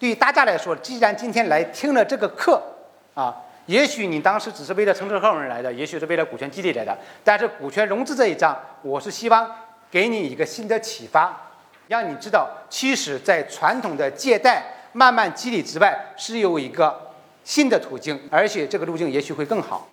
对于大家来说，既然今天来听了这个课，啊，也许你当时只是为了承接合伙人来的，也许是为了股权激励来的，但是股权融资这一章，我是希望给你一个新的启发，让你知道，其实，在传统的借贷、慢慢激励之外，是有一个新的途径，而且这个路径也许会更好。